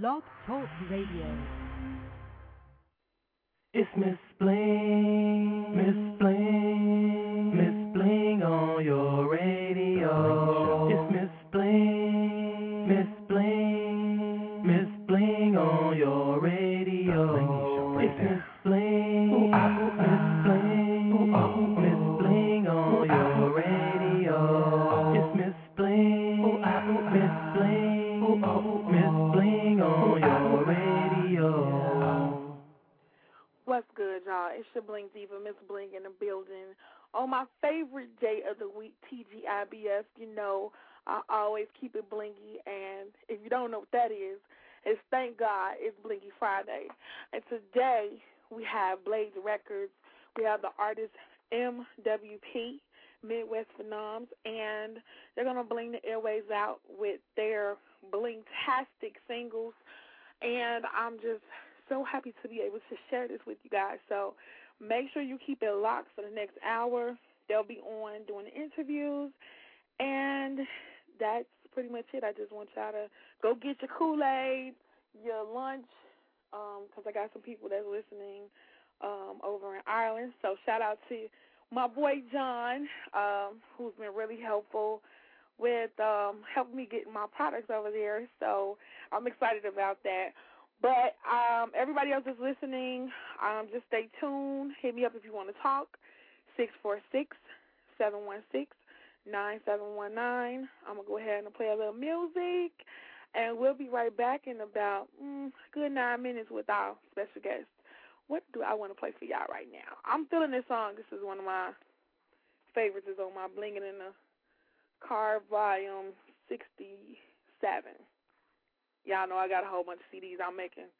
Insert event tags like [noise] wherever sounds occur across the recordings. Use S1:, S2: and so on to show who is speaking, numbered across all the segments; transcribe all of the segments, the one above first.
S1: Blog Talk Radio.
S2: It's Miss Bling, Miss Bling
S3: in the building. On my favorite day of the week, TGIBF, you know, I always keep it blingy. And if you don't know what that is, it's thank God it's Blingy Friday. And today we have Blades Records. We have the artist MWP, Midwest Phenoms, and they're going to bling the airways out with their blingtastic singles. And I'm just so happy to be able to share this with you guys. So make sure you keep it locked for the next hour. They'll be on doing the interviews. And that's pretty much it. I just want y'all to go get your Kool Aid, your lunch, because I got some people that's listening um, over in Ireland. So shout out to my boy John, um, who's been really helpful with um, helping me get my products over there. So I'm excited about that. But um, everybody else is listening. Um, just stay tuned. Hit me up if you want to talk. Six four six seven one six nine seven one nine. I'm gonna go ahead and play a little music, and we'll be right back in about mm, good nine minutes with our special guest. What do I want to play for y'all right now? I'm feeling this song. This is one of my favorites. It's on my Blinging in the Car Volume 67 y'all know I got a whole bunch of CDs I'm making,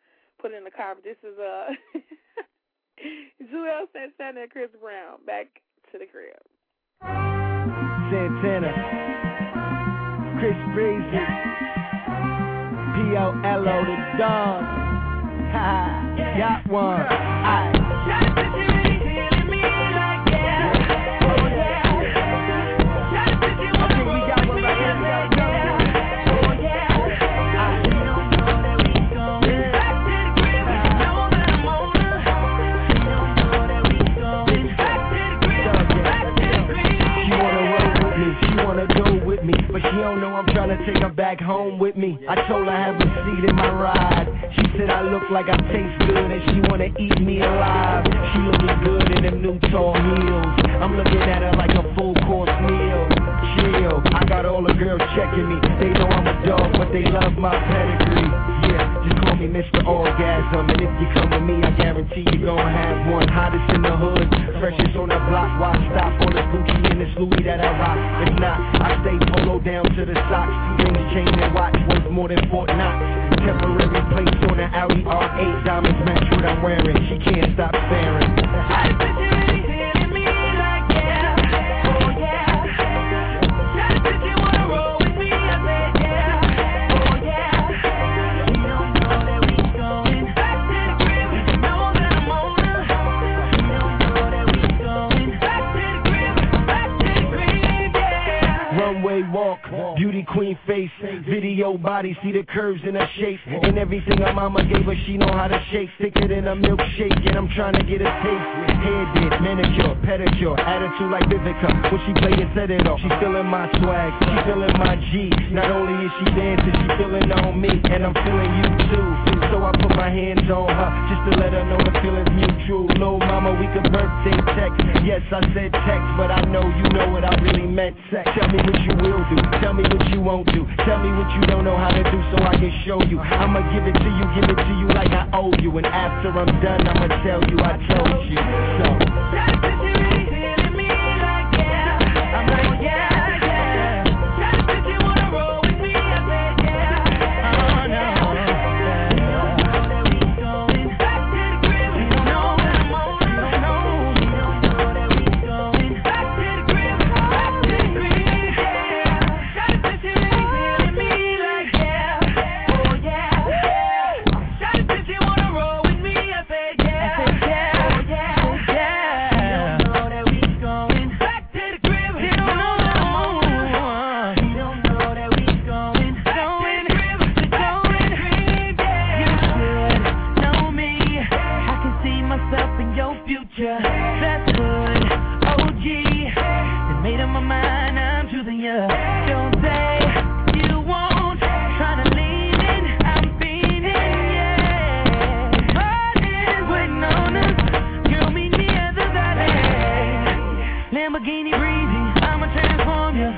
S3: put in the car. But this is uh, [laughs] Juelz Santana and Chris Brown. Back to the crib.
S4: Santana, Chris Breezy, Polow da Don. Ha, got one. Don't know I'm tryna take her back home with me. I told her I have a seat in my ride. She said I look like I taste good and she wanna eat me alive. She looking good in them new tall heels. I'm looking at her like a full course meal. Chill, I got all the girls checking me. They know I'm a dog, but they love my pedigree. Yeah, just me Mr. Orgasm, and if you come with me, I guarantee you gon' have one. Hottest in the hood, freshest on the block. Why stop on this Gucci and this Louis that I rock? If not, I stay polo down to the socks. Rings, chain, and watch worth more than Fort Knox. Temporary place on the Audi R8, diamonds match what I'm wearing. She can't stop staring. Queen face, video body, see the curves in her shape. And everything her mama gave her, she know how to shake. Thicker than a milkshake, and I'm trying to get a taste. Hair did, manicure, pedicure, attitude like Vivica. When she play it, set it off. She feeling my swag, she feeling my G. Not only is she dancing, she feeling on me, and I'm feeling you too. So I put my hands on her, just to let her know the feeling's mutual. Little mama, we could birthday text. Yes, I said text, but I know you know what I really meant. Sex. Tell me what you will do, tell me what you won't do. Tell me what you don't know how to do so I can show you. I'ma give it to you, give it to you like I owe you. And after I'm done, I'ma tell you I told you. So.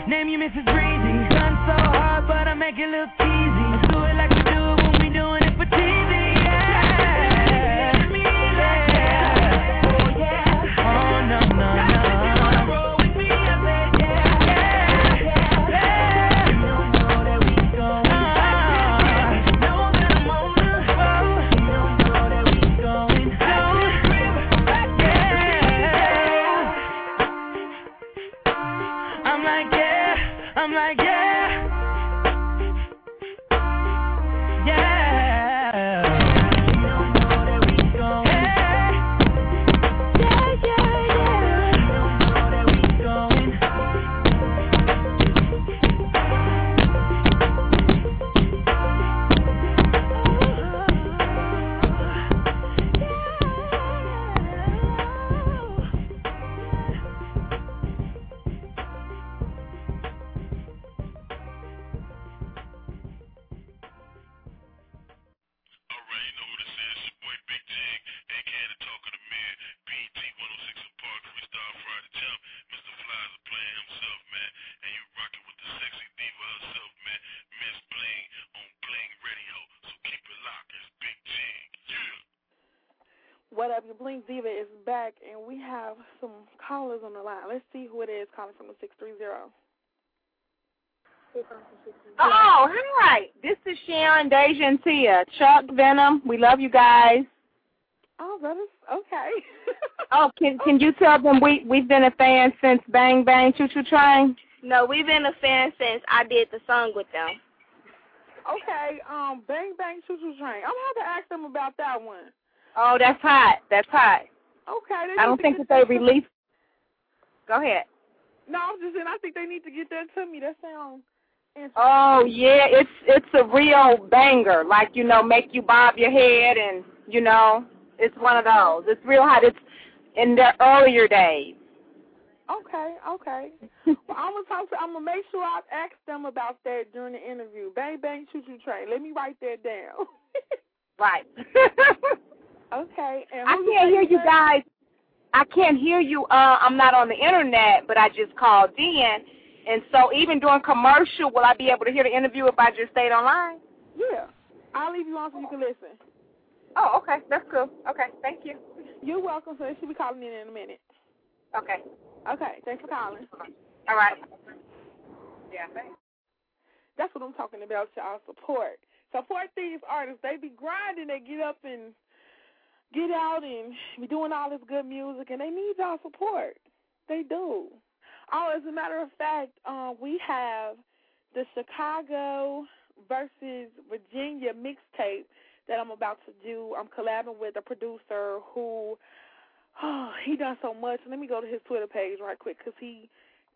S3: Name you Mrs. Breezy. Run so hard,
S5: but I make it look easy. Do it like you do it when we doing it for TV.
S3: And we have some callers on the line. Let's see who it is calling from the 630.
S6: Oh, hi. This is Sharon, Deja, and Tia. Chuck, Venom, we love you guys.
S3: Oh, that is okay. [laughs]
S6: oh, can can you tell them we we've been a fan since Bang Bang Choo Choo Train?
S7: No, we've been a fan since I did the song with them.
S3: Okay, um, Bang Bang Choo Choo Train. I'm gonna have to ask them about that one.
S6: Oh, that's hot. That's hot.
S3: Okay.
S6: I don't think that they released. Go ahead.
S3: No, I'm just saying. I think they need to get that to me. That sounds.
S6: Oh yeah, it's it's a real banger. Like you know, make you bob your head, and you know, it's one of those. It's real hot. It's in their earlier days.
S3: Okay, okay. [laughs] well, I'm gonna talk to. I'm gonna make sure I ask them about that during the interview. Bang bang choo choo train. Let me write that down. [laughs]
S6: right. [laughs]
S3: okay.
S6: I can't hear you guys. I can't hear you. Uh, I'm not on the internet, but I just called in, and so even during commercial, will I be able to hear the interview if I just stayed online?
S3: Yeah. I'll leave you on so you can listen.
S6: Oh, okay. That's cool. Okay. Thank you.
S3: You're welcome. So should be calling in in a minute.
S6: Okay.
S3: Okay. Thanks for calling.
S6: All right. Yeah, thanks.
S3: That's what I'm talking about, y'all. Support. Support these artists. They be grinding. They get up and get out and be doing all this good music, and they need y'all support. They do. Oh, as a matter of fact, uh, we have the Chicago versus Virginia mixtape that I'm about to do. I'm collabing with a producer who oh, he done so much. Let me go to his Twitter page right quick because he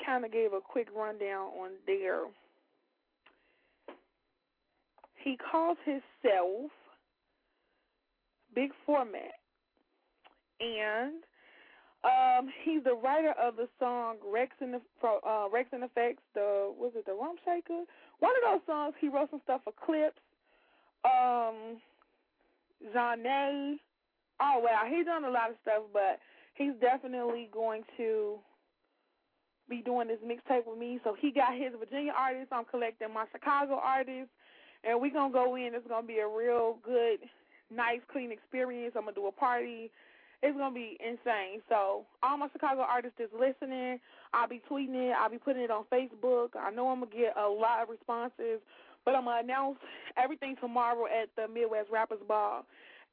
S3: kind of gave a quick rundown on there. He calls himself Big Format, and um, [laughs] he's the writer of the song Rex in the uh, Rex and Effects. The was it the Rump Shaker? One of those songs. He wrote some stuff for clips. Um, Zhané. Oh wow, he's done a lot of stuff, but he's definitely going to be doing this mixtape with me. So he got his Virginia artists. I'm collecting my Chicago artists, and we're gonna go in. It's gonna be a real good, nice, clean experience. I'm gonna do a party. It's gonna be insane. So all my Chicago artists is listening. I'll be tweeting it. I'll be putting it on Facebook. I know I'm gonna get a lot of responses, but I'm gonna announce everything tomorrow at the Midwest Rappers Ball.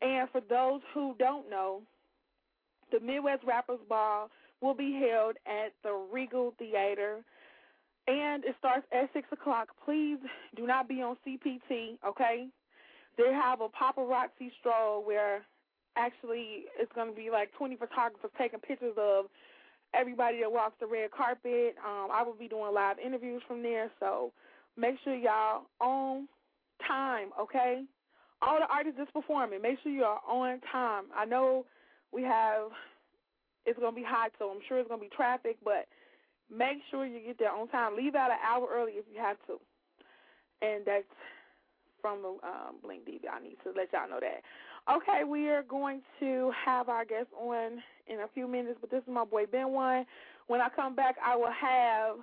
S3: And for those who don't know, the Midwest Rappers Ball will be held at the Regal Theater, and it starts at six o'clock. Please do not be on CPT, okay? They have a paparazzi stroll where actually it's going to be like 20 photographers taking pictures of everybody that walks the red carpet. Um, I will be doing live interviews from there, so make sure y'all on time, okay? All the artists that's performing, make sure you are on time. I know we have it's gonna be hot, so I'm sure it's gonna be traffic, but make sure you get there on time. Leave out an hour early if you have to. And that's from the um, Bling Diva. I need to let y'all know that. Okay, we are going to have our guest on in a few minutes, but this is my boy Ben One. When I come back, I will have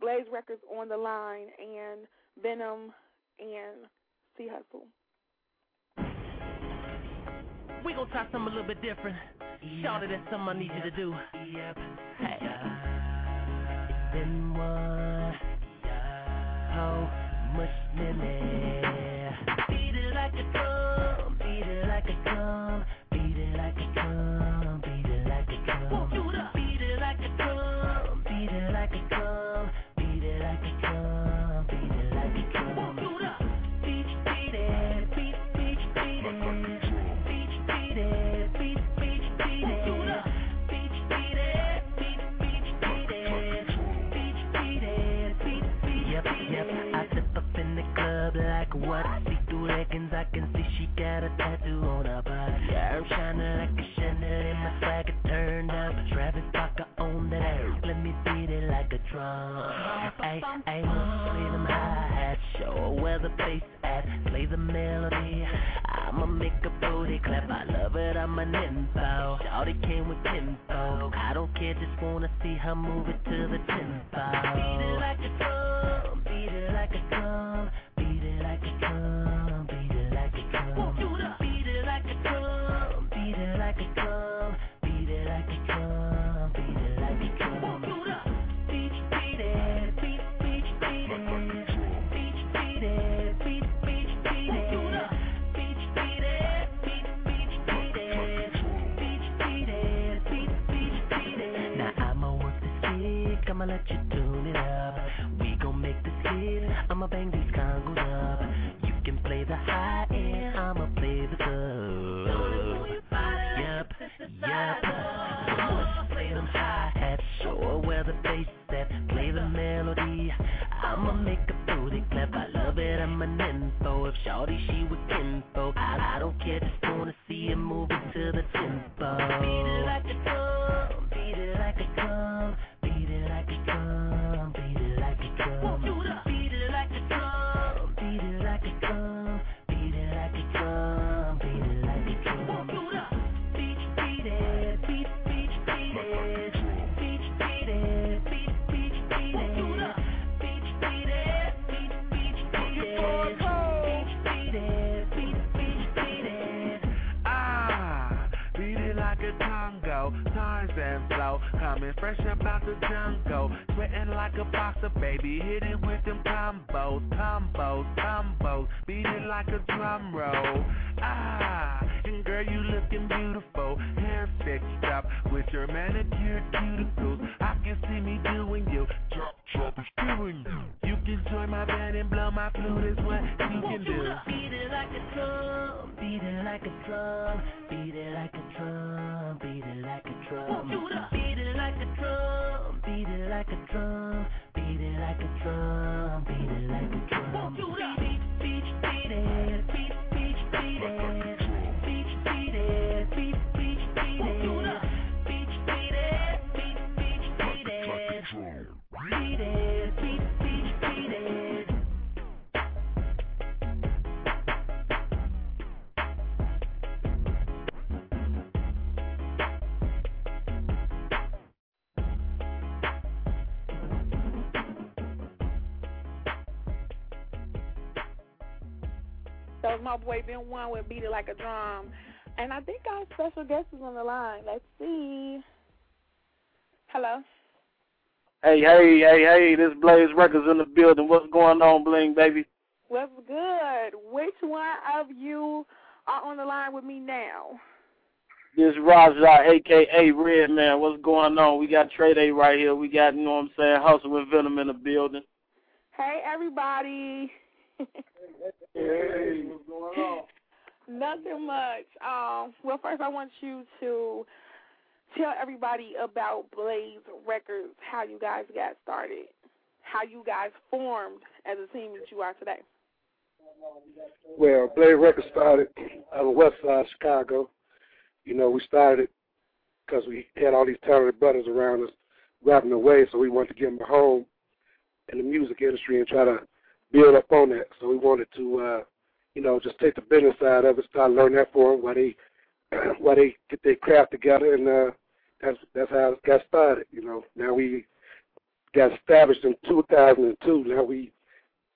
S3: Blades Records on the line and Venom and C Hustle.
S2: We gonna try something a little bit different. Shout it, that's something I need you to do. Hey. It's been one. How much minute?
S3: Was my boy Ben One with Beat It Like a Drum. And I think our special guest is on the line. Let's see. Hello.
S8: Hey, hey, hey, hey, this Blades Records in the building. What's going on, Bling, baby?
S3: What's good? Which one of you are on the line with me now?
S8: This Raja, a.k.a. Red Man. What's going on? We got Trey Day right here. We got, you know what I'm saying, Hustle with Venom in the building.
S3: Hey, everybody. [laughs]
S8: Hey, what's going on?
S3: Nothing much. Um, well, first I want you to tell everybody about Blades Records, how you guys got started, how you guys formed as a team that you are today.
S9: Well, Blades Records started on the west side of Chicago. You know, we started because we had all these talented brothers around us rapping away, so we wanted to give them a home in the music industry and try to build up on that. So we wanted to, uh, you know, just take the business side of it, start learning that for them while they, [clears throat] while they get their craft together, and uh, that's that's how it got started. You know, now we got established in 2002. Now we,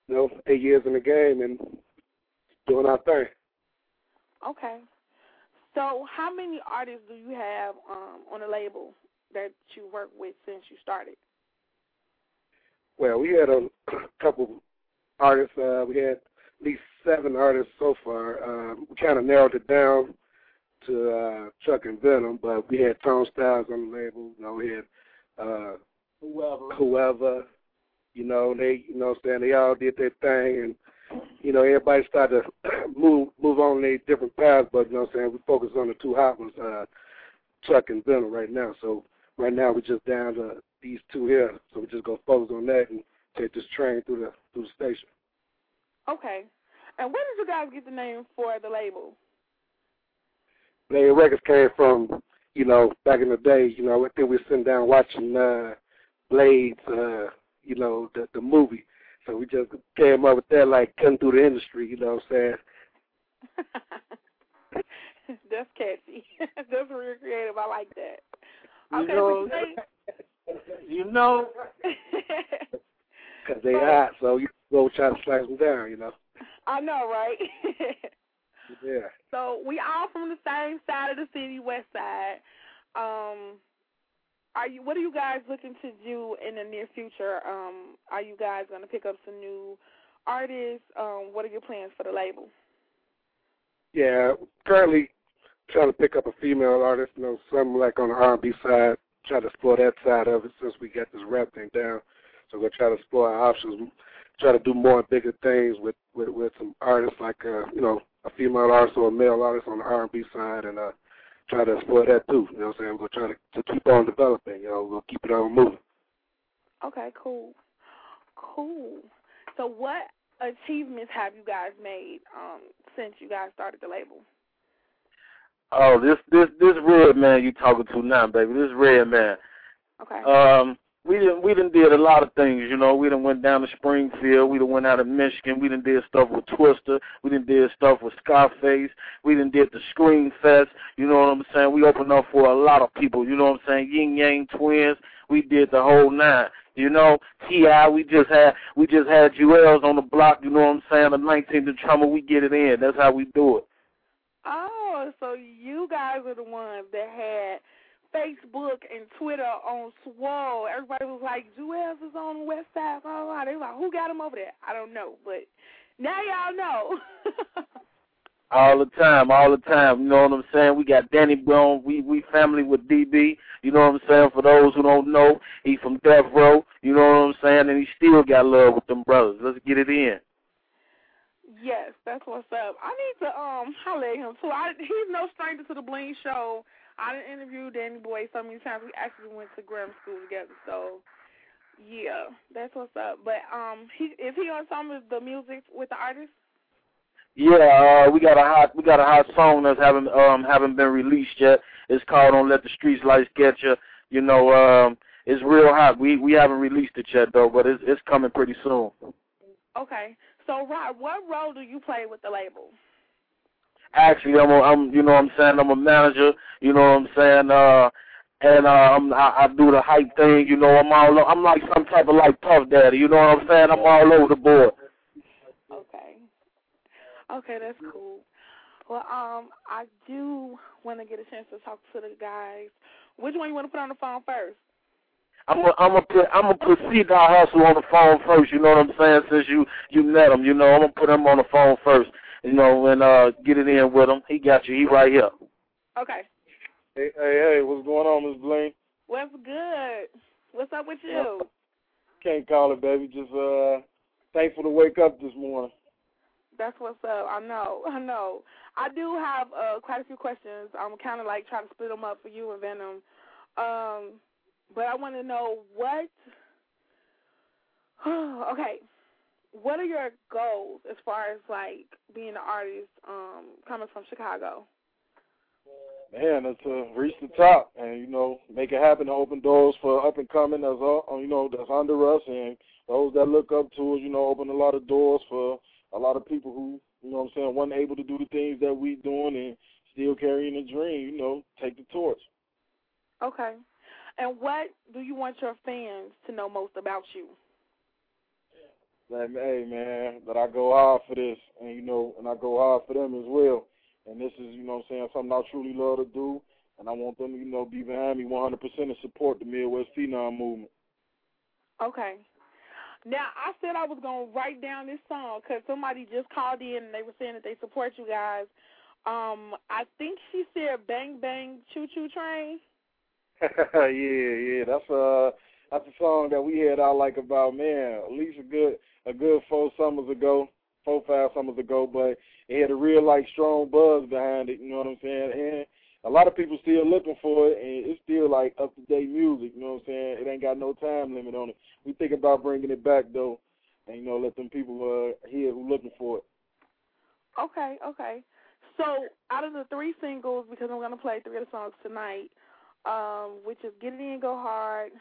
S9: you know, eight years in the game and doing our thing.
S3: Okay. So, how many artists do you have um, on the label that you work with since you started?
S9: Well, we had a [clears throat] couple artists. Uh, we had at least seven artists so far. Um, we kind of narrowed it down to uh, Chuck and Venom, but we had Tone Styles on the label. You know, we had uh,
S8: Whoever.
S9: whoever. You know, they, you know, what I'm saying they all did their thing, and you know, everybody started to [clears throat] move move on their different paths. But you know, what I'm saying we focus on the two hot ones, uh, Chuck and Venom, right now. So right now we're just down to these two here. So we just go focus on that and take this train through the through the station.
S3: Okay. And where did you guys get the name for the label?
S9: Blade Records came from, you know, back in the day, you know, I think we were sitting down watching uh Blades, uh, you know, the the movie. So we just came up with that like cutting through the industry, you know what I'm saying? [laughs]
S3: That's catchy. [laughs] That's real creative. I like that.
S8: You
S3: Okay,
S8: know,
S3: so you
S8: you know,
S3: say- [laughs]
S9: Because they hot, so you go try to slice them down, you know.
S3: I know, right? [laughs]
S9: Yeah.
S3: so we all from the same side of the city, West Side. Um, are you? What are you guys looking to do in the near future? Um, are you guys going to pick up some new artists? Um, what are your plans for the label?
S9: Yeah, currently trying to pick up a female artist, you know, something like on the R&B side, try to explore that side of it since we got this rap thing down. So we're going to try to explore our options. try to do more bigger things with with, with some artists like uh, you know a female artist or a male artist on the R&B side, and uh, try to explore that too. You know what I'm saying? We're gonna try to, to keep on developing. You know, we'll keep it on moving.
S3: Okay, cool, cool. So, what achievements have you guys made um, since you guys started the label?
S8: Oh, this this this red man you talking to now, baby. This red man.
S3: Okay.
S8: Um, we didn't we done did a lot of things, you know. We done went down to Springfield. We done went out of Michigan. We done did stuff with Twista, We done did stuff with Scarface. We done did the Scream Fest. You know what I'm saying? We opened up for a lot of people. You know what I'm saying? Ying Yang Twins. We did the whole nine. You know, T.I., we just had we just had Juelz on the block. You know what I'm saying? The 19th and Trauma. We get it in. That's how we do it.
S3: Oh, so you guys are the ones that had Facebook and Twitter on Swole. Everybody was like, Juelz is on the west side. Blah, blah, blah. They were like, who got him over there? I don't know, but now y'all know. [laughs]
S8: all the time, all the time. You know what I'm saying? We got Danny Brown. We we family with DB. You know what I'm saying? For those who don't know, he's from Death Row. You know what I'm saying? And he still got love with them brothers. Let's get it in.
S3: Yes, that's what's up. I need to um holler at him too. I, he's no stranger to the Bling Show. I done interviewed Danny Boy so many times. We actually went to grammar school together. So yeah, that's what's up. But um, he is he on some of the music with the artists?
S8: Yeah, uh, we got a hot we got a hot song that's haven't um haven't been released yet. It's called "Don't Let the Streets Lights Get You." You know, um, it's real hot. We we haven't released it yet though, but it's it's coming pretty soon.
S3: Okay, so Rod, what role do you play with the label?
S8: Actually, I'm a, I'm you know what I'm saying I'm a manager. You know what I'm saying. Uh, and um, I, I do the hype thing. You know, I'm all I'm like some type of like Puff Daddy. You know what I'm saying? I'm all over the board.
S3: Okay. Okay, that's cool. Well, um, I do want to get a chance to talk to the guys. Which one you want to put on the phone first?
S8: I'm gonna I'm gonna put I'm gonna put C Dot Hustle on the phone first. You know what I'm saying? Since you you met him, you know I'm gonna put him on the phone first. You know, and uh get it in with him. He got you. He right here.
S3: Okay.
S10: Hey hey hey, what's going on, Miss Blaine?
S3: What's good? What's up with you?
S10: Can't call it, baby. Just uh thankful to wake up this morning.
S3: That's what's up. I know. [laughs] I know. I do have uh, quite a few questions. I'm kind of like trying to split them up for you and Venom. Um, but I want to know what. [sighs] okay, what are your goals as far as like being an artist um, coming from Chicago?
S10: Man, it's to reach the top and you know make it happen. To open doors for up and coming that's all you know that's under us and those that look up to us. You know, open a lot of doors for a lot of people who you know what I'm saying weren't able to do the things that we doing and still carrying a dream. You know, take the torch.
S3: Okay. And what do you want your fans to know most about you?
S10: That hey man, that I go hard for this, and you know, and I go hard for them as well. And this is, you know, what I'm saying something I truly love to do, and I want them, to, you know, be behind me 100% and support the Midwest Phenom movement.
S3: Okay. Now I said I was gonna write down this song because somebody just called in and they were saying that they support you guys. Um, I think she said "Bang Bang Choo Choo Train." [laughs]
S10: yeah, yeah, that's uh that's a song that we had out like about man at least a good a good four summers ago, four five summers ago, but it had a real like strong buzz behind it. You know what I'm saying? And a lot of people still looking for it, and it's still like up to date music. You know what I'm saying? It ain't got no time limit on it. We think about bringing it back though, and you know let them people uh hear who looking for it.
S3: Okay, okay. So out of the three singles, because I'm gonna play three of the songs tonight, um, which is "Get It In, Go Hard,"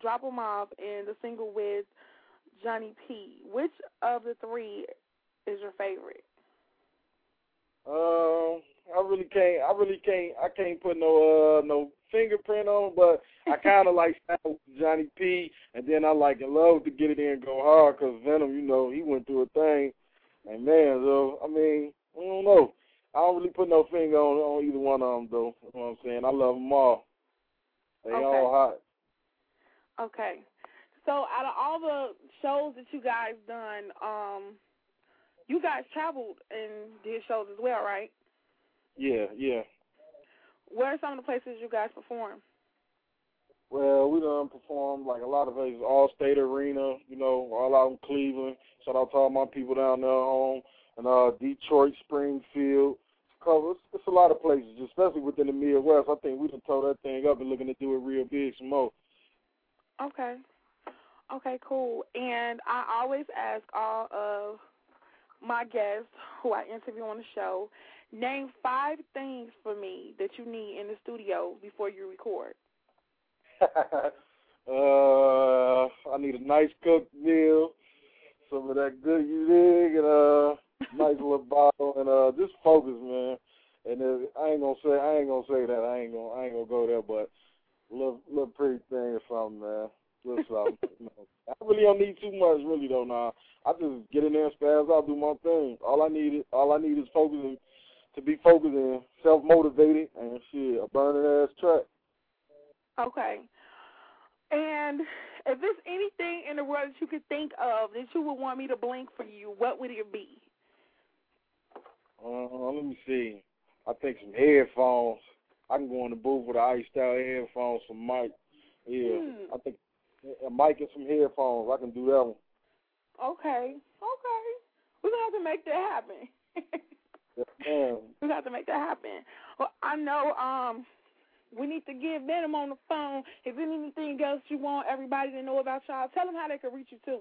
S3: "Drop 'Em Off," and the single with Johnny P. Which of the three is your favorite?
S10: Um, I really can't. I really can't. I can't put no uh no fingerprint on, but I [laughs] kind of like Johnny P. And then I like and love to get it in and go hard because Venom, you know, he went through a thing. And man, so I mean, I don't know. I don't really put no finger on on either one of them though. You know what I'm saying? I love them all. They
S3: Okay.
S10: all hot.
S3: Okay. So out of all the shows that you guys done, um, you guys traveled and did shows as well, right?
S10: Yeah, yeah.
S3: Where are some of the places you guys perform?
S10: Well, we done performed like a lot of places, Allstate Arena, you know, all out in Cleveland. Shout out to all my people down there home, and uh, Detroit, Springfield. Covers. It's a lot of places, especially within the Midwest. I think we done tore that thing up and looking to do it real big some more.
S3: Okay. Okay, cool. And I always ask all of my guests who I interview on the show, name five things for me that you need in the studio before you record. [laughs]
S10: uh, I need a nice cooked meal, some of that good you dig, and a nice [laughs] little bottle, and uh, just focus, man. And I ain't gonna say I ain't gonna say that I ain't gonna I ain't gonna go there, but little little pretty thing or something, man. Little something. you know. I really don't need too much, really though. Now I just get in there and spaz out, do my thing. All I need is all I need is focusing to be focused and self motivated, and shit, a burning ass track.
S3: Okay. And if there's anything in the world that you could think of that you would want me to blink for you, what would it be?
S10: Uh, let me see. I think some headphones. I can go in the booth with the ice style headphones, some mic. Yeah,
S3: Hmm.
S10: I think a mic and some headphones. I can do that one.
S3: Okay. Okay. We're gonna have to make that happen.
S10: Yeah, man.
S3: we got to make that happen. Well, I know um we need to get Venom on the phone. If there's anything else you want everybody to know about y'all, tell them how they can reach you too.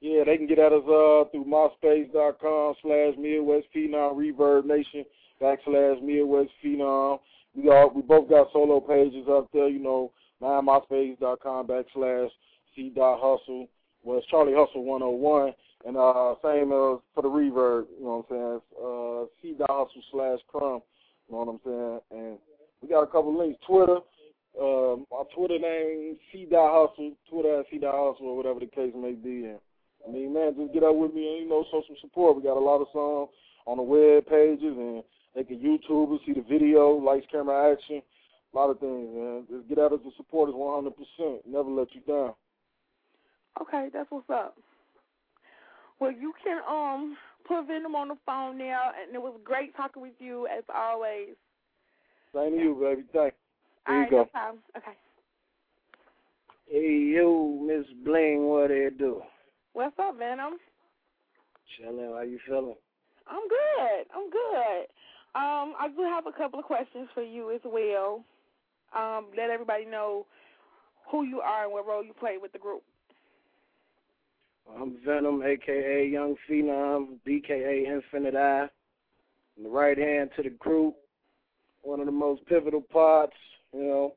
S10: Yeah, they can get at us uh, through myspace.com slash Midwest Phenom Reverb Nation backslash Midwest Phenom. We all we both got solo pages up there, you know, mine myspace.com backslash C dot hustle. Well it's Charlie Hustle one oh one. And uh same as for the reverb, you know what I'm saying? Uh C dot hustle slash crumb, you know what I'm saying? And we got a couple links. Twitter, um our Twitter name C dot hustle, Twitter at C dot hustle or whatever the case may be and I mean, man, just get up with me and you know show some support. We got a lot of songs on the web pages, and they can YouTube it, see the video, lights, camera, action, a lot of things, man. Just get out as a support us 100%. Never let you down.
S3: Okay, that's what's up. Well, you can um put Venom on the phone now, and it was great talking with you as always.
S10: Same to you, baby. Thanks.
S3: All
S10: Here
S3: right,
S10: you
S3: no
S10: go.
S3: problem. Okay.
S11: Hey, yo, Miss Bling, what it do?
S3: What's up, Venom?
S11: Chilling, how you feeling?
S3: I'm good. I'm good. Um, I do have a couple of questions for you as well. Um, let everybody know who you are and what role you play with the group.
S11: I'm Venom, aka Young Phenom, BKA Infinite Eye. I'm the right hand to the group, one of the most pivotal parts, you know,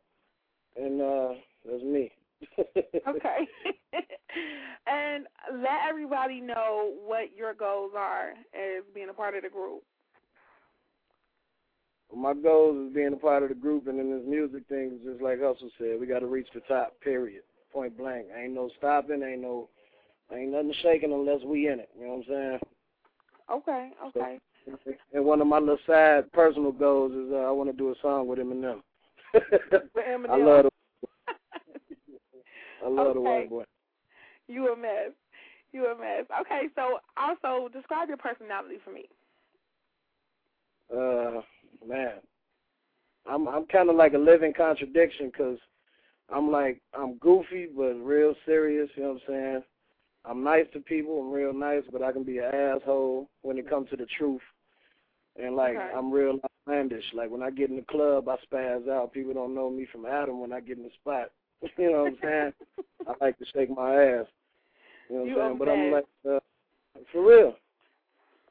S11: and uh that's me. [laughs]
S3: Okay. [laughs] and let everybody know what your goals are as being a part of the group.
S11: My goal is being a part of the group, and in this music thing, is just like Hustle said, we got to reach the top. Period. Point blank. Ain't no stopping. Ain't no, ain't nothing shaking unless we in it. You know what I'm saying?
S3: Okay, okay. [laughs]
S11: And one of my little side personal goals is uh, I want to do a song with Eminem. [laughs]
S3: Eminem.
S11: I love the, [laughs] I love the
S3: Okay.
S11: white boy.
S3: You a mess. You a mess. Okay, so also describe your personality for me.
S11: Uh, man, I'm I'm kind of like a living contradiction 'cause I'm like I'm goofy but real serious. You know what I'm saying? I'm nice to people. I'm real nice, but I can be an asshole when it comes to the truth. And like
S3: Okay.
S11: I'm real outlandish. Like when I get in the club, I spaz out. People don't know me from Adam when I get in the spot. [laughs] you know what I'm saying? I like to shake my ass. You know what
S3: You
S11: I'm saying? But I'm like uh, for real.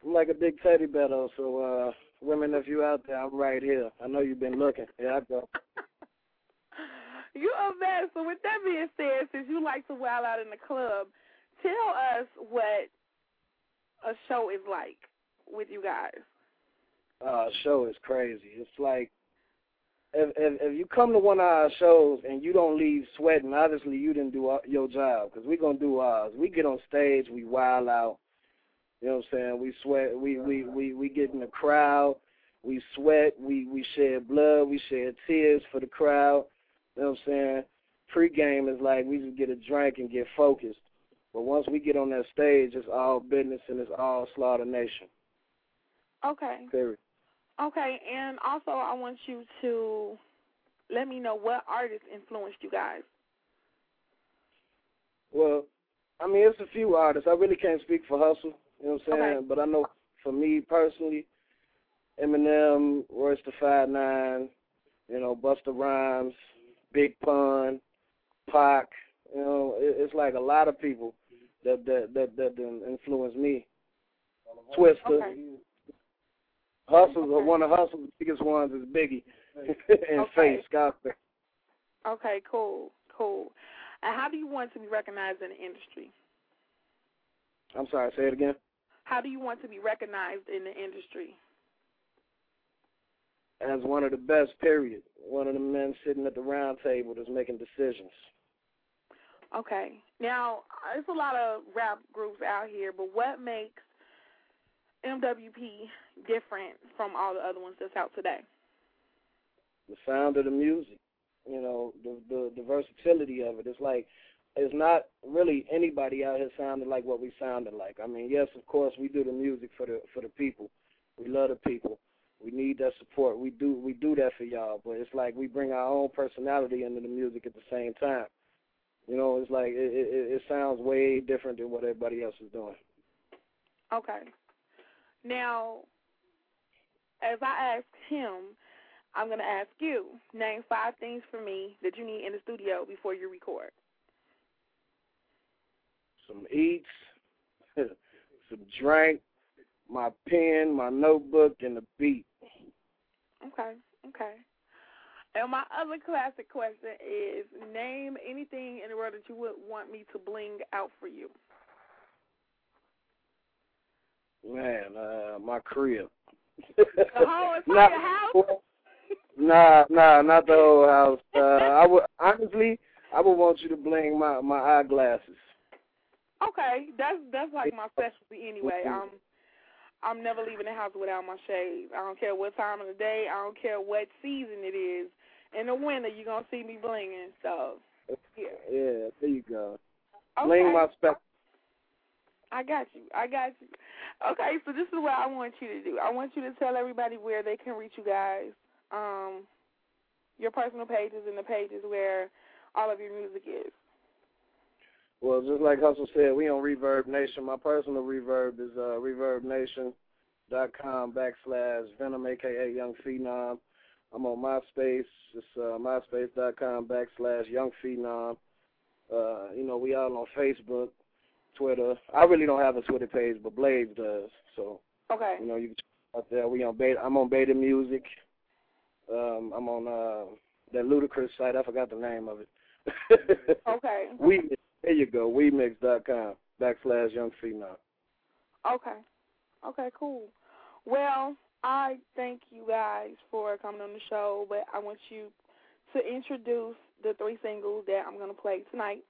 S11: I'm like a big teddy bear though, so uh women if you out there, I'm right here. I know you've been looking. Yeah, I go. [laughs]
S3: You a mess. So with that being said, since you like to wild out in the club, tell us what a show is like with you guys.
S11: Uh show is crazy. It's like if, if if you come to one of our shows and you don't leave sweating, obviously you didn't do our, your job because we're gonna do ours. We get on stage, we wild out. You know what I'm saying? We sweat, we we we we get in the crowd, we sweat, we we shed blood, we shed tears for the crowd. You know what I'm saying? Pre-game is like we just get a drink and get focused. But once we get on that stage, it's all business and it's all slaughter nation.
S3: Okay.
S11: Period.
S3: Okay, and also I want you to let me know what artists influenced you guys.
S11: Well, I mean, it's a few artists. I really can't speak for Hustle, you know what I'm saying?
S3: Okay.
S11: But I know for me personally, Eminem, Royce the Five Nine, you know, Busta Rhymes, Big Pun, Pac. You know, it, it's like a lot of people that that that that influenced me. Twista,
S3: Okay.
S11: Hustle, one of Hustle's biggest ones is Biggie [laughs] and
S3: Okay.
S11: Faith Scarface.
S3: Okay, cool, cool. And how do you want to be recognized in the industry?
S11: I'm sorry, say it again.
S3: How do you want to be recognized in the industry?
S11: As one of the best, period. One of the men sitting at the round table that's making decisions.
S3: Okay. Now, there's a lot of rap groups out here, but what makes MWP different from all the other ones that's out today?
S11: the sound of the music, you know, the the, the versatility of it. It's like it's not really anybody out here sounding like what we sounded like. I mean, yes, of course, we do the music for the for the people. We love the people. We need that support. We do we do that for y'all, but it's like we bring our own personality into the music at the same time. You know, it's like it it, it sounds way different than what everybody else is doing.
S3: Okay. Now, as I asked him, I'm going to ask you name five things for me that you need in the studio before you record.
S11: Some eats, [laughs] some drink, my pen, my notebook, and the beat.
S3: Okay, okay. And my other classic question is name anything in the world that you would want me to bling out for you.
S11: Man, uh, my crib.
S3: The whole [laughs] entire house?
S11: Nah, nah, not the whole house. Uh, I would honestly, I would want you to bling my my eyeglasses.
S3: Okay, that's that's like my specialty anyway. Um, I'm never leaving the house without my shades. I don't care what time of the day. I don't care what season it is. In the winter, you're gonna see me blinging. So, yeah.
S11: Yeah, there you go.
S3: Okay.
S11: Bling my spec.
S3: I got you. I got you. Okay, so this is what I want you to do. I want you to tell everybody where they can reach you guys, um, your personal pages and the pages where all of your music is.
S11: Well, just like Hustle said, we on Reverb Nation. My personal Reverb is uh, ReverbNation.com backslash Venom, aka Young Phenom. I'm on MySpace. It's uh, MySpace.com backslash Young Phenom. Uh, you know, we all on Facebook, Twitter. I really don't have a Twitter page, but Blades does. So,
S3: Okay.
S11: you know, you can check out there. We on Beta. I'm on Beta Music. Um, I'm on uh, that ludicrous site. I forgot the name of it. [laughs]
S3: Okay.
S11: We there you go. WeMix.com backslash Young Phenom.
S3: Okay. Okay, cool. Well, I thank you guys for coming on the show, but I want you to introduce the three singles that I'm going to play tonight.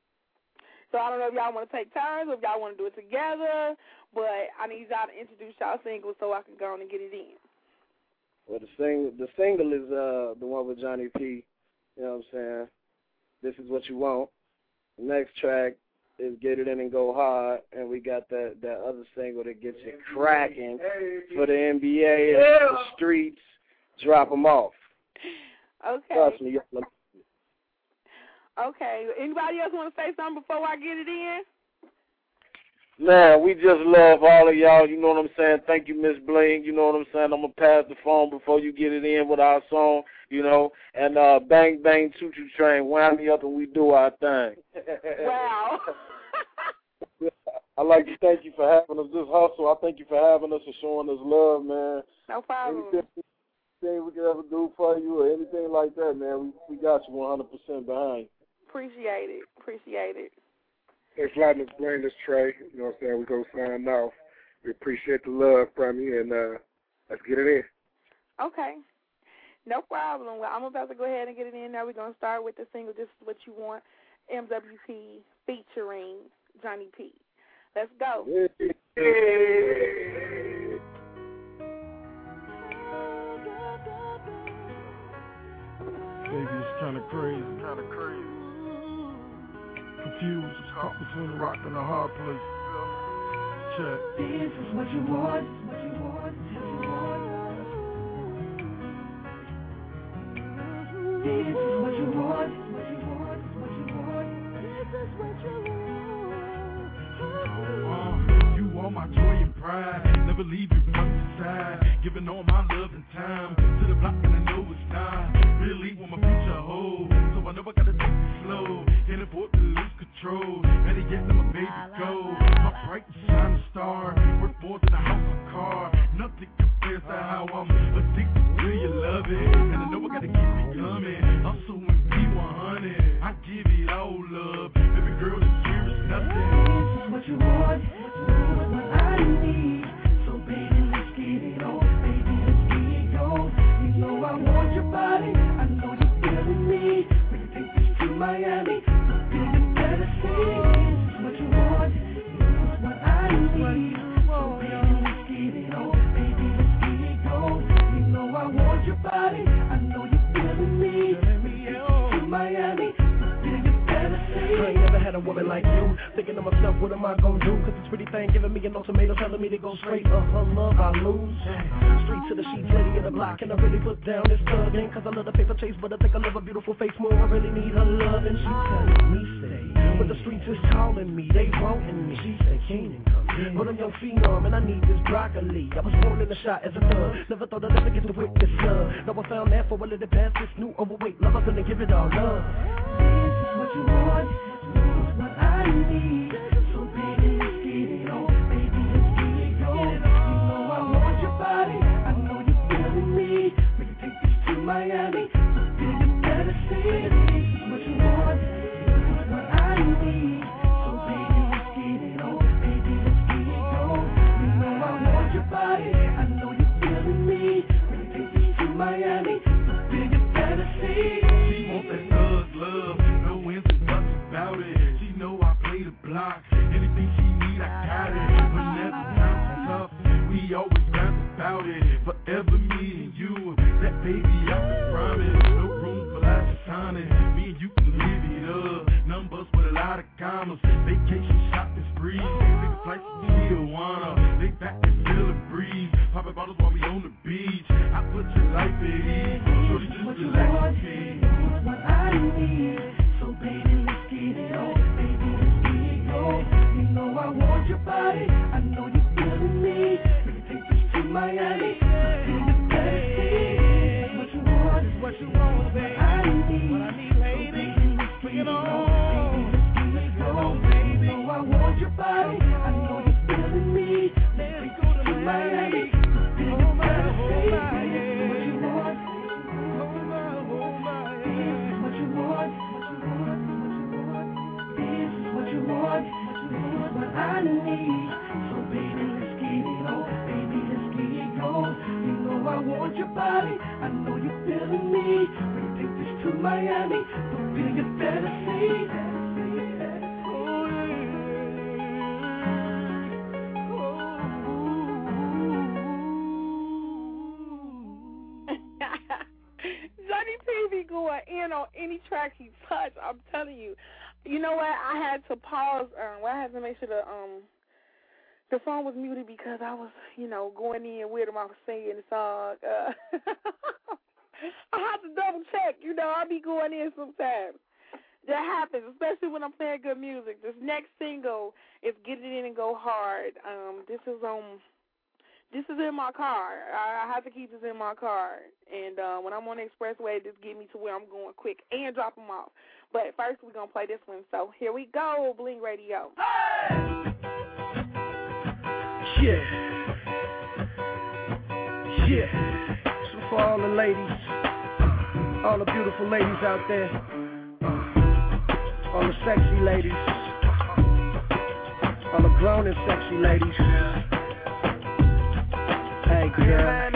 S3: So I don't know if y'all want to take turns or if y'all want to do it together, but I need y'all to introduce y'all singles so I can go on and get it in.
S11: Well, the sing the single is uh the one with Johnny P. You know what I'm saying? This is what you want. Next track is Get It In and Go Hard, and we got that that other single that gets you cracking for the NBA and the streets. Drop 'em off.
S3: Okay.
S11: Trust me.
S3: Okay. Anybody else want to say something before I get it in?
S8: Man, we just love all of y'all. You know what I'm saying? Thank you, Miss Bling. You know what I'm saying? I'm gonna pass the phone before you get it in with our song. You know, and uh, bang bang choo choo train, wind me up and we do our thing.
S3: Wow. [laughs]
S10: I'd like to thank you for having us this hustle. I thank you for having us and showing us love, man.
S3: No problem.
S10: Anything, anything we could ever do for you or anything like that, man, we, we got you 100% behind.
S3: Appreciate it. Appreciate it.
S9: Hey, Flatness Blaine, this Trey. You know what I'm saying? We go sign off. We appreciate the love from you, and uh, let's get it in.
S3: Okay. No problem. Well, I'm about to go ahead and get it in now. We're going to start with the single, This Is What You Want, MWP featuring Johnny P. Let's go.
S12: Baby, it's kinda crazy. Kinda crazy fuse caught between a rock and a hard place. Check.
S13: This is what you want. This is. What you want. This is what you want. What you want. This is
S12: what you want. You are my joy and pride. Leave you from the side. Giving all my love and time to the block, and I know it's time. Really want my future hold. So I know I gotta take it slow. Can't afford to lose control. Better yet, let my baby go. My bright shining star. Worth more than a house or car. Nothing compares to how I'm addicted to your loving. And I know I gotta keep it
S14: Thinking to myself, what am I gonna do? Cause this pretty thing giving me an ultimatum, telling me to go straight up her love, I lose. Straight to the sheets, lady in the block, and I really put down this thuggin'. Cause I love the paper chase, but I think I love a beautiful face more. I really need her love, and she telling me, say, but the streets is calling me, they wanting me. She said, Keenan, come. But I'm young phenom, and I need this broccoli. I was born in the shot as a thug. Never thought I'd ever get to witness love. Now I found that for a little past this new overweight love. I'm gonna give it all love.
S13: This is what you want. Miami.
S12: That baby can promise. No room for last time, me and you can live it up. Numbers with a lot of commas, vacation shopping sprees, big flights to Tijuana. They back and feel the breeze, popping bottles while we on the beach. I put your life at ease, shorty just relax with me.
S13: what I need. So baby, let's get it on. Baby, let's get it on. You know I want your body. I know you're feeling me. Can take this to Miami. To Miami. But baby, you better see. [laughs]
S3: Johnny P be going in on any track he touch. I'm telling you. You know what? I had to pause. Um, well, I had to make sure the um the phone was muted because I was, you know, going in with him. I was singing the song. Uh, [laughs] I have to double check. You know, I'll be going in sometimes. That happens, especially when I'm playing good music. This next single is "Get It In and Go Hard." Um, this is um this is in my car. I, I have to keep this in my car. And uh, when I'm on the expressway, just get me to where I'm going quick and drop them off. But first, we're to play this one. So here we go, Bling Radio.
S14: Yeah. Yeah. For all the ladies, all the beautiful ladies out there, all the sexy ladies, all the grown and sexy ladies. Hey girl.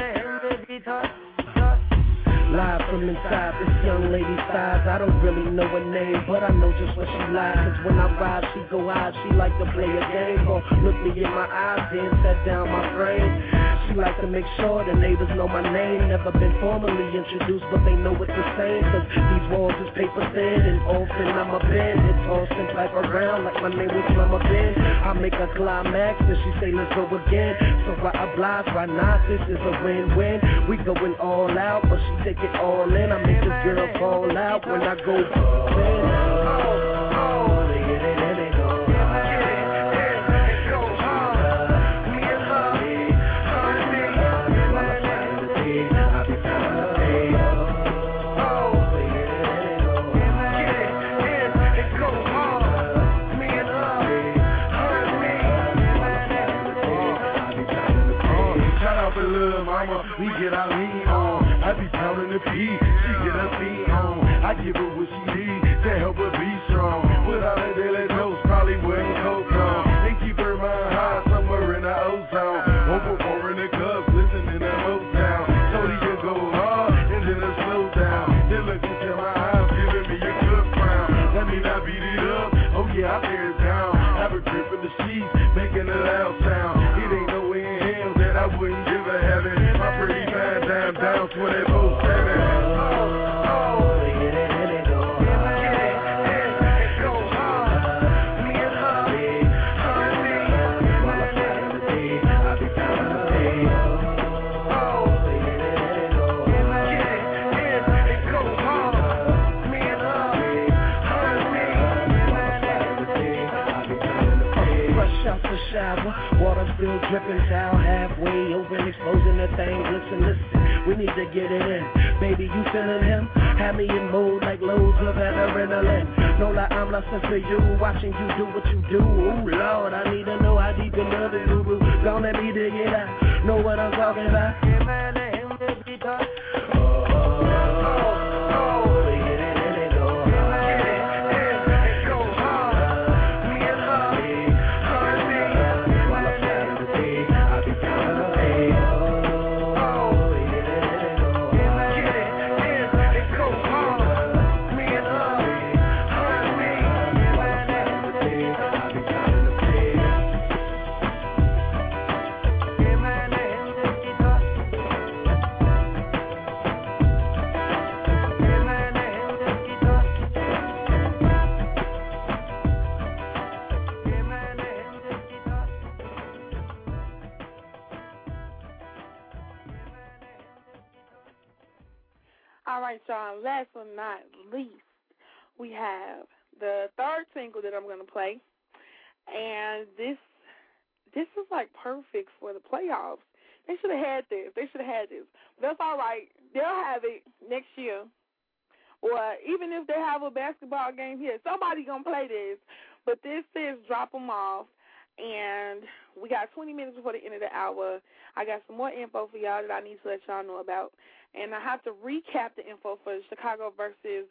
S14: Live from inside this young lady's thighs. I don't really know her name, but I know just what she like. Cause when I ride, she go high. She like to play a game. Or look me in my eyes, then set down my frame. She like to make sure the neighbors know my name. Never been formally introduced, but they know it's the same. Cause these walls is paper thin, and often I'm a bend. It's all since life around, like my name was Mama Ben. I make a climax, and she say, let's go again. So why oblige, why not? This is a win-win. We going all out, but she take it all in. I make this girl fall out when I go in.
S12: Down. Have a grip in the making a loud sound. It ain't no way in hell that I wouldn't give a heaven. My pretty fine dime down 24 7.
S14: Dripping down halfway open, exposing the thing. Listen, listen, we need to get it in. Baby, you feeling him? Have me in mode like loads of adrenaline. No lie, I'm lusting for you, watching you do what you do. Ooh, Lord, I need to know how deep you love boo. Don't let me dig it out. Know what I'm talking about?
S3: Right, y'all. Last but not least, we have the third single that I'm gonna play, and this this is like perfect for the playoffs. They should have had this. They should have had this. That's all right. They'll have it next year, or even if they have a basketball game here, somebody gonna play this. But this says drop them off, and we got 20 minutes before the end of the hour. I got some more info for y'all that I need to let y'all know about. And I have to recap the info for Chicago versus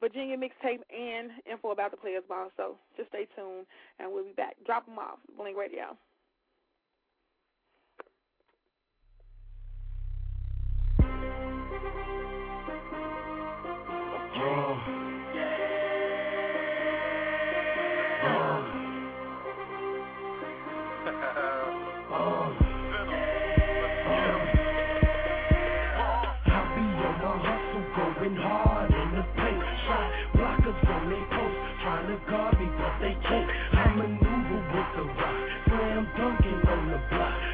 S3: Virginia mixtape and info about the Players Ball. So just stay tuned, and we'll be back. Drop them off. Bling Radio.
S14: They can't. I maneuver with the rock, slam dunking on the block.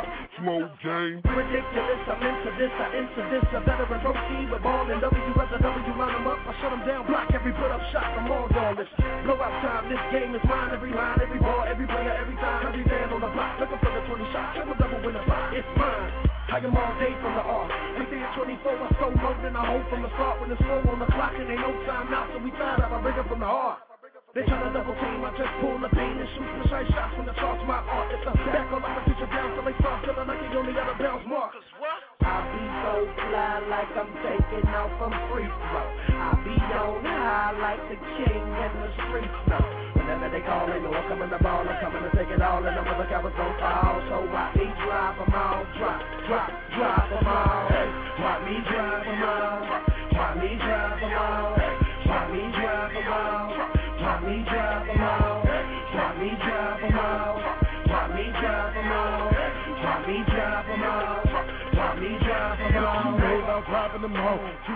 S14: Up.
S12: Smoke game.
S14: Ridiculous, I'm into this, I into this. A veteran proceed with ball and W as a W, line 'em up. I shut 'em down, block every put up shot. I'm all lawless. Blowout time, this game is mine. Every line, every ball, every player, every time. Every man on the block, looking for the 20 shot. Triple double win a five, it's mine. I am all day from the off. Within 24, I'm so low, then I hold from the start. When it's slow on the clock and ain't no time out, so we tired up. I bring it from the heart. They tryna double team, I just pull the pain and shoot the shy shots when the charts my art. It's a back on like a teacher down till they start feeling like they only got a bounce mark. cause I be so fly like I'm taking off from free throw. I be on high like the king in the streets know. Whenever they call, they know I'm coming the ball, I'm coming to take it all, and I'm the cowards gon' fall. So I be drive 'em all, drop, drop, drop 'em all. Watch me drive 'em all,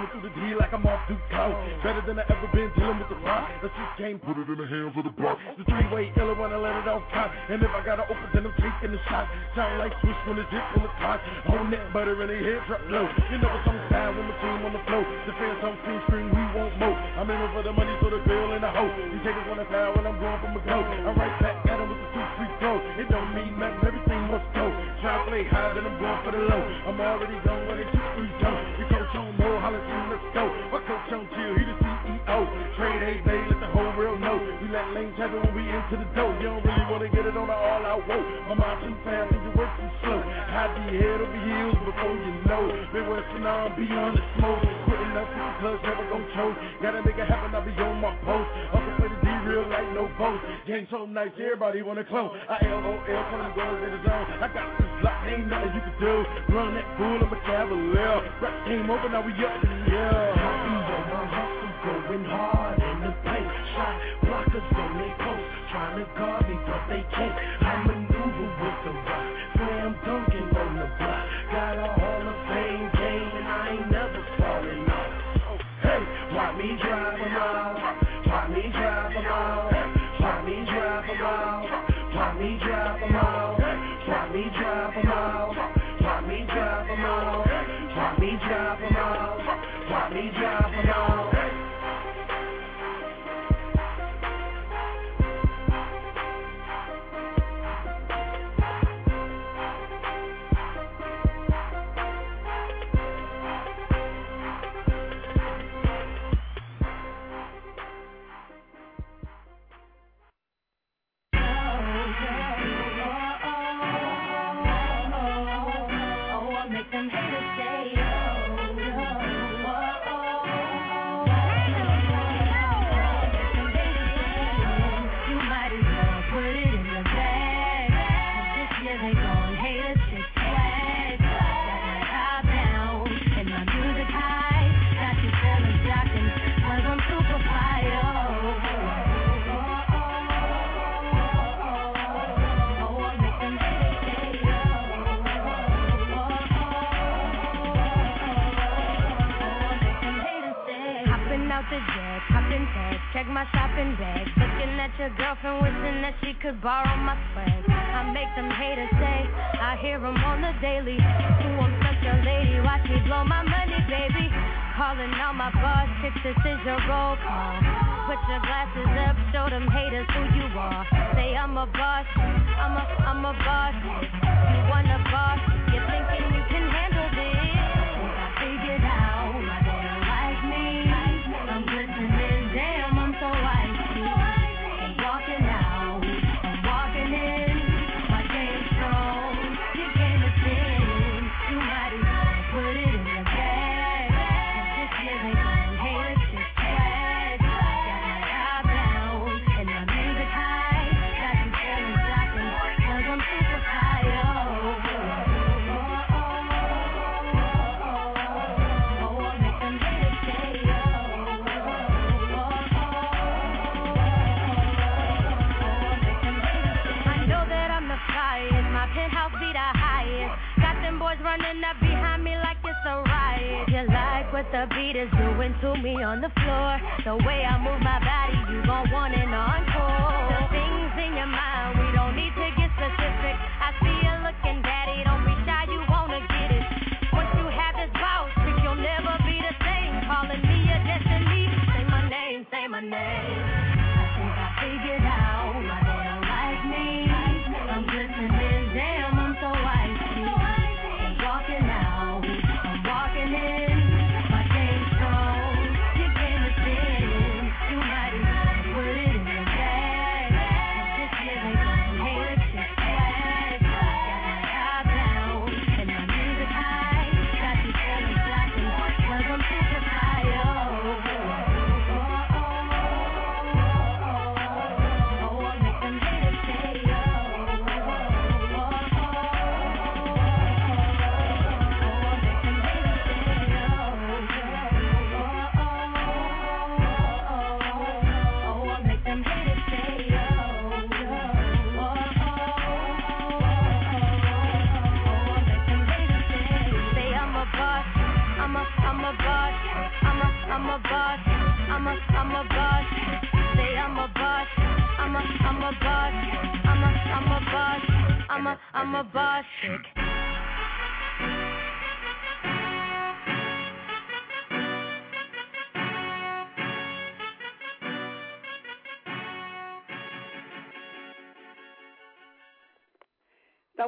S12: Chewing through the D like I'm off Duke Coat. Better than I ever been dealing with the rock. Let's just game, put it in the hands of the boss. The three-way iller when I let it off top. And if I gotta open, then I'm taking the shot. Sound like Swish when it's hit from the top. Whole neck butter and they head drop low. You know it's on style when the team on the flow. The fans on screen scream, we want more. I'm in for the money, so the girl and the hoe. You take it when I foul when I'm going from a go. I'm right back at him with the two free throw. It don't mean nothing, everything must go. Try to play high, then I'm going for the low. I'm already gone when they two free throw. You coach on more, holla team, let's go. My coach on chill, he the CEO. Trade A Bay, let the whole world know. We let lanes happen when we into the dough. You don't really wanna get it on the all out whoa. My mind too fast and your work too slow. Hide your head over heels before you know. Midwest and on beyond the smoke. Quitting up clubs, never gon' choke. Gotta make it happen, I'll be on my post. Up real like no boast. Game so nice, everybody wanna clone. I LOL, when I'm going in the zone. I got this lock, ain't nothing you can do. Run that fool, I'm a cavalier. Rap game over, now we up in the air.
S14: On hustle, going hard in the paint. Shot blockers on their post, trying to guard me, but they can't. I maneuver
S15: check my shopping bag. Looking at your girlfriend, wishing that she could borrow my swag. I make them haters say, I hear them on the daily. Ooh, I'm such a lady, watch me blow my money, baby. Calling all my boss chicks, this is your roll call. Put your glasses up, show them haters who you are. Say I'm a boss, I'm a, I'm a boss. You want a boss, what the beat is doing to me on the floor? The way I move my body, you gon' want an encore. The things in your mind, we don't need to get specific. I see you looking, daddy, don't be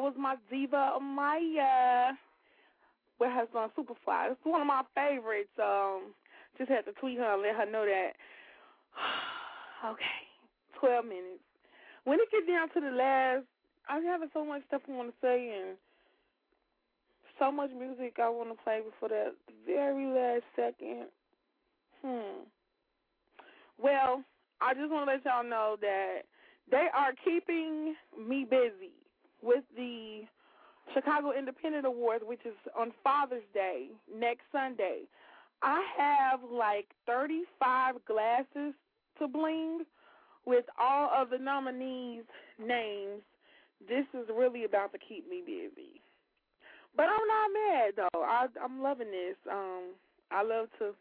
S3: was my diva Amaya with her song Superfly. It's one of my favorites. Um, just had to tweet her and let her know that. [sighs] okay, twelve minutes. When it get down to the last, I'm having so much stuff I want to say and so much music I want to play before that very last second. Hmm. Well, I just want to let y'all know that they are keeping me busy with the Chicago Independent Awards, which is on Father's Day next Sunday. I have like 35 glasses to bling with all of the nominees' names. This is really about to keep me busy. But I'm not mad though. I, I'm loving this. Um, I love to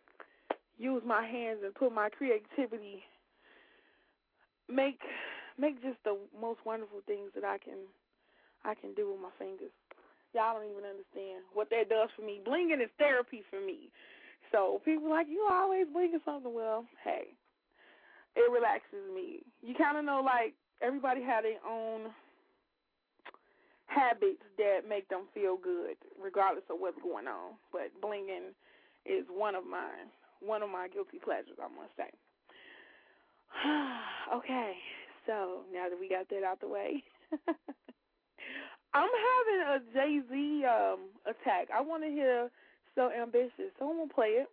S3: use my hands and put my creativity make make just the most wonderful things that I can I can do with my fingers. Y'all don't even understand what that does for me. Blinging is therapy for me. So people like you always blinging something. Well, hey, it relaxes me. You kind of know like everybody have their own habits that make them feel good, regardless of what's going on. But blinging is one of mine, one of my guilty pleasures, I must say. [sighs] okay, so now that we got that out the way, [laughs] I'm having a Jay Z um, attack. I want to hear "So Ambitious," so I'm gonna play it,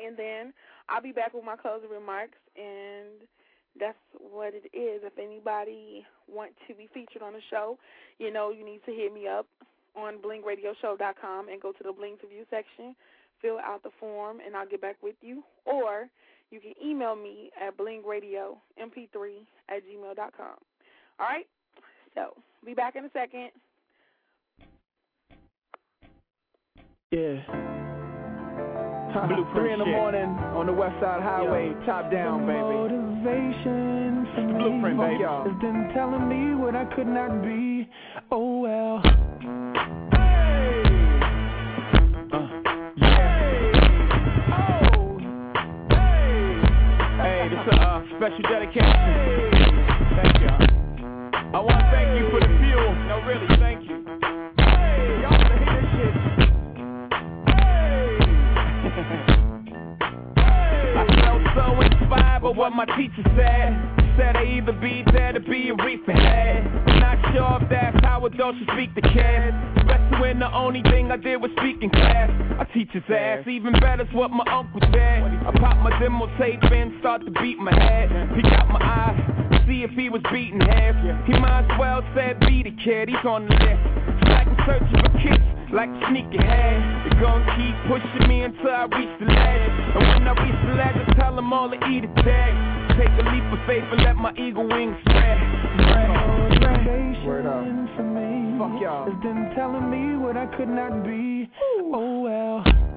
S3: and then I'll be back with my closing remarks, and that's what it is. If anybody want to be featured on the show, you know you need to hit me up on blingradioshow.com and go to the Bling to View section, fill out the form, and I'll get back with you. Or you can email me at blingradiomp3 at gmail.com. All right? So, be back in a second.
S16: Yeah. Blueprint Three in the morning on the West Side Highway, top down, baby.
S5: Motivation for me
S16: Blueprint, baby.
S5: has been telling me what I could not be. Oh well.
S16: Hey, Uh. Yeah. Hey Hey, this is a uh, special dedication. Thank you. I want to thank you for the fuel. No, really, thank you. Hey, y'all can hear this shit. Hey. hey. [laughs] I felt so inspired by what my teacher said. Said I either be there to be a reefer head. Not sure if that's how adults should speak to kids. Especially when the only thing I did was speak in class. I teach his ass, even better's what my uncle said. I pop my demo tape and start to beat my head. Peek out my eyes, see if he was beating heads. He might as well said be the kid, he's on the list. It's like I'm searching for kids, like a sneakerhead. They're gonna keep pushing me until I reach the ledge. And when I reach the ledge, I tell them all to eat a tag. Take a leap of faith and let my eagle wings spread.
S5: Motivation for me
S16: Fuck y'all.
S5: has been telling me what I could not be. Oh well.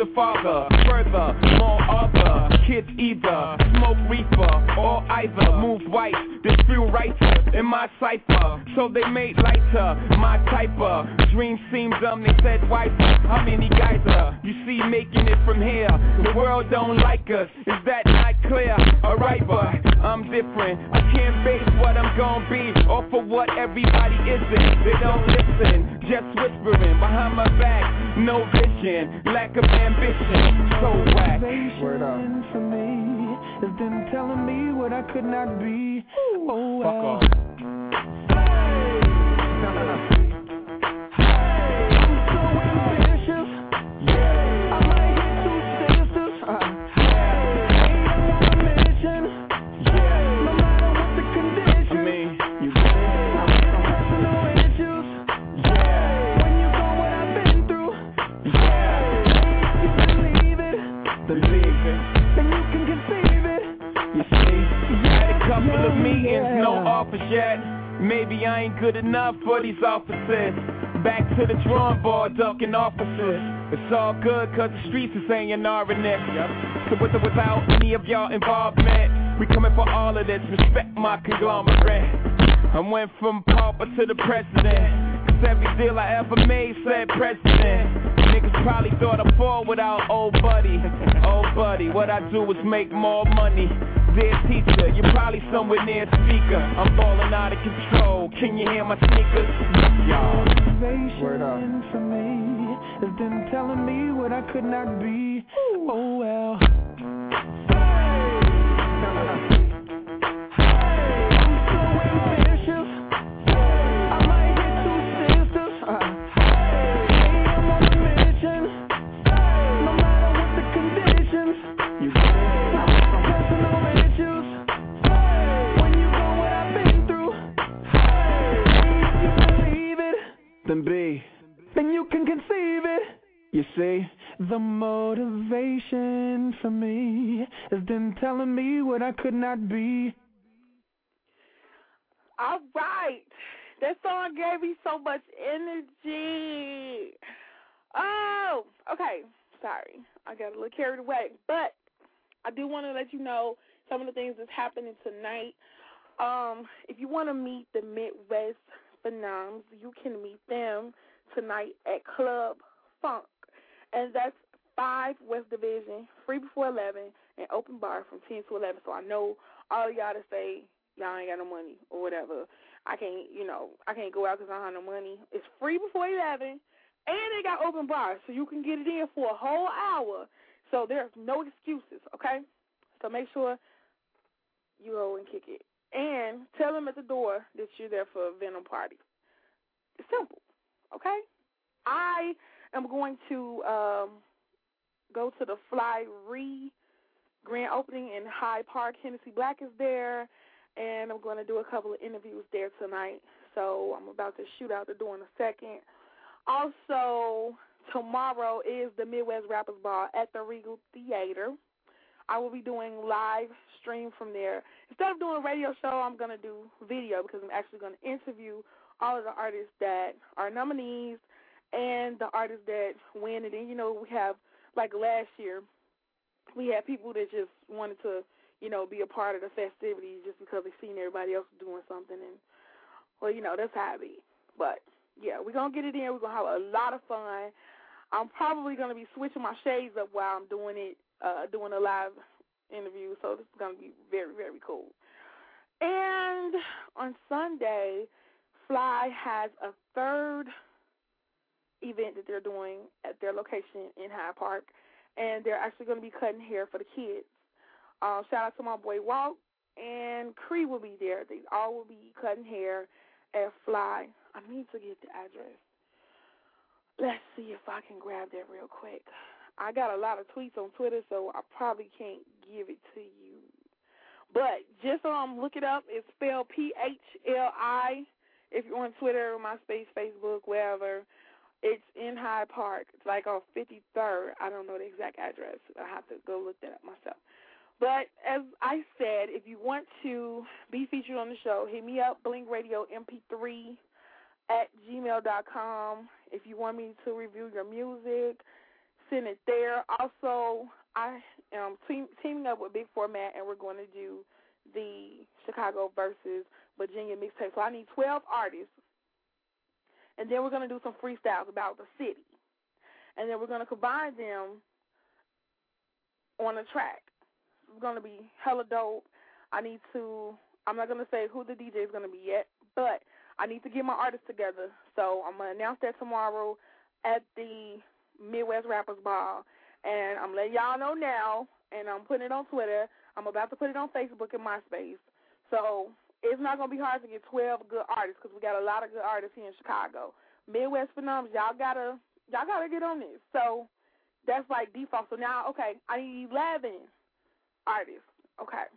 S16: To father. Further, more other kids either smoke reefer or either move white. This writer in my cipher, so they made lighter my type of dream seemed dumb. They said wiser. How many guys are you see making it from here? The world don't like us. Is that not clear? Alright, but I'm different. I can't base what I'm gonna be off of what everybody isn't. They don't listen, just whispering behind my back. No vision, lack of ambition. So whack.
S5: Motivation for me has been telling me what I could not be. Oh well.
S16: Fuck off. Good enough for these officers. Back to the drawing board, ducking officers. It's all good, cause the streets is saying R in it. So with or without any of y'all involvement, we coming for all of this. Respect my conglomerate. I went from pauper to the president. Cause every deal I ever made said president. Niggas probably thought I fall without old buddy. Old buddy, what I do is make more money. Dear teacher, you're probably somewhere near a speaker. I'm falling out of control. Can you hear my sneakers? Y'all. Word up.
S13: For me has been telling me what I could not be. Oh well.
S16: Then B.
S13: Then you can conceive it.
S16: You see?
S13: The motivation for me has been telling me what I could not be.
S3: All right. That song gave me so much energy. Oh, okay. Sorry. I got a little carried away. But I do want to let you know some of the things that's happening tonight. Um, if you want to meet the Midwest Phenoms, you can meet them tonight at Club Funk. And that's 5 West Division, free before 11, and open bar from 10 to 11. So I know all y'all to say y'all ain't got no money or whatever. I can't, you know, I can't go out because I don't have no money. It's free before 11, and they got open bars, so you can get it in for a whole hour. So there's no excuses, okay? So make sure you go and kick it. And tell them at the door that you're there for a Venom party. It's simple, okay? I am going to um, go to the Fly Re grand opening in Hyde Park. Hennessy Black is there, and I'm going to do a couple of interviews there tonight. So I'm about to shoot out the door in a second. Also, tomorrow is the Midwest Rappers Ball at the Regal Theater. I will be doing live stream from there. Instead of doing a radio show, I'm going to do video because I'm actually going to interview all of the artists that are nominees and the artists that win. And then, you know, we have, like last year, we had people that just wanted to, you know, be a part of the festivities just because they seen everybody else doing something. And, well, you know, that's how it be. But, yeah, we're going to get it in. We're going to have a lot of fun. I'm probably going to be switching my shades up while I'm doing it, uh, doing a live interview. So this is going to be very, very cool. And on Sunday, Fly has a third event that they're doing at their location in Hyde Park, and they're actually going to be cutting hair for the kids. Um, shout out to my boy Walt and Cree will be there. They all will be cutting hair at Fly. I need to get the address. Let's see if I can grab that real quick. I got a lot of tweets on Twitter, so I probably can't give it to you. But just um, look it up. It's spelled P H L I. If you're on Twitter, MySpace, Facebook, wherever, it's in Hyde Park. It's like on 53rd. I don't know the exact address. I have to go look that up myself. But as I said, if you want to be featured on the show, hit me up, Bling Radio MP3 at gmail.com. If you want me to review your music, send it there. Also, I am team, teaming up with Big Format, and we're going to do the Chicago versus Virginia mixtape. So I need 12 artists, and then we're going to do some freestyles about the city, and then we're going to combine them on a track. It's going to be hella dope. I need to. I'm not going to say who the DJ is going to be yet, but I need to get my artists together. So I'm going to announce that tomorrow at the Midwest Rappers Ball. And I'm letting y'all know now, and I'm putting it on Twitter. I'm about to put it on Facebook and MySpace. So it's not going to be hard to get 12 good artists because we got a lot of good artists here in Chicago. Midwest Phenoms, y'all got to y'all gotta get on this. So that's like default. So now, okay, I need 11 artists. Okay.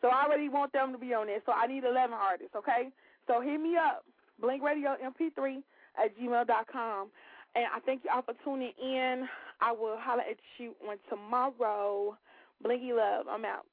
S3: So I already want them to be on this. So I need 11 artists, okay? So hit me up, Bling Radio MP3 at gmail.com. And I thank y'all for tuning in. I will holler at you on tomorrow. Blinky Love, I'm out.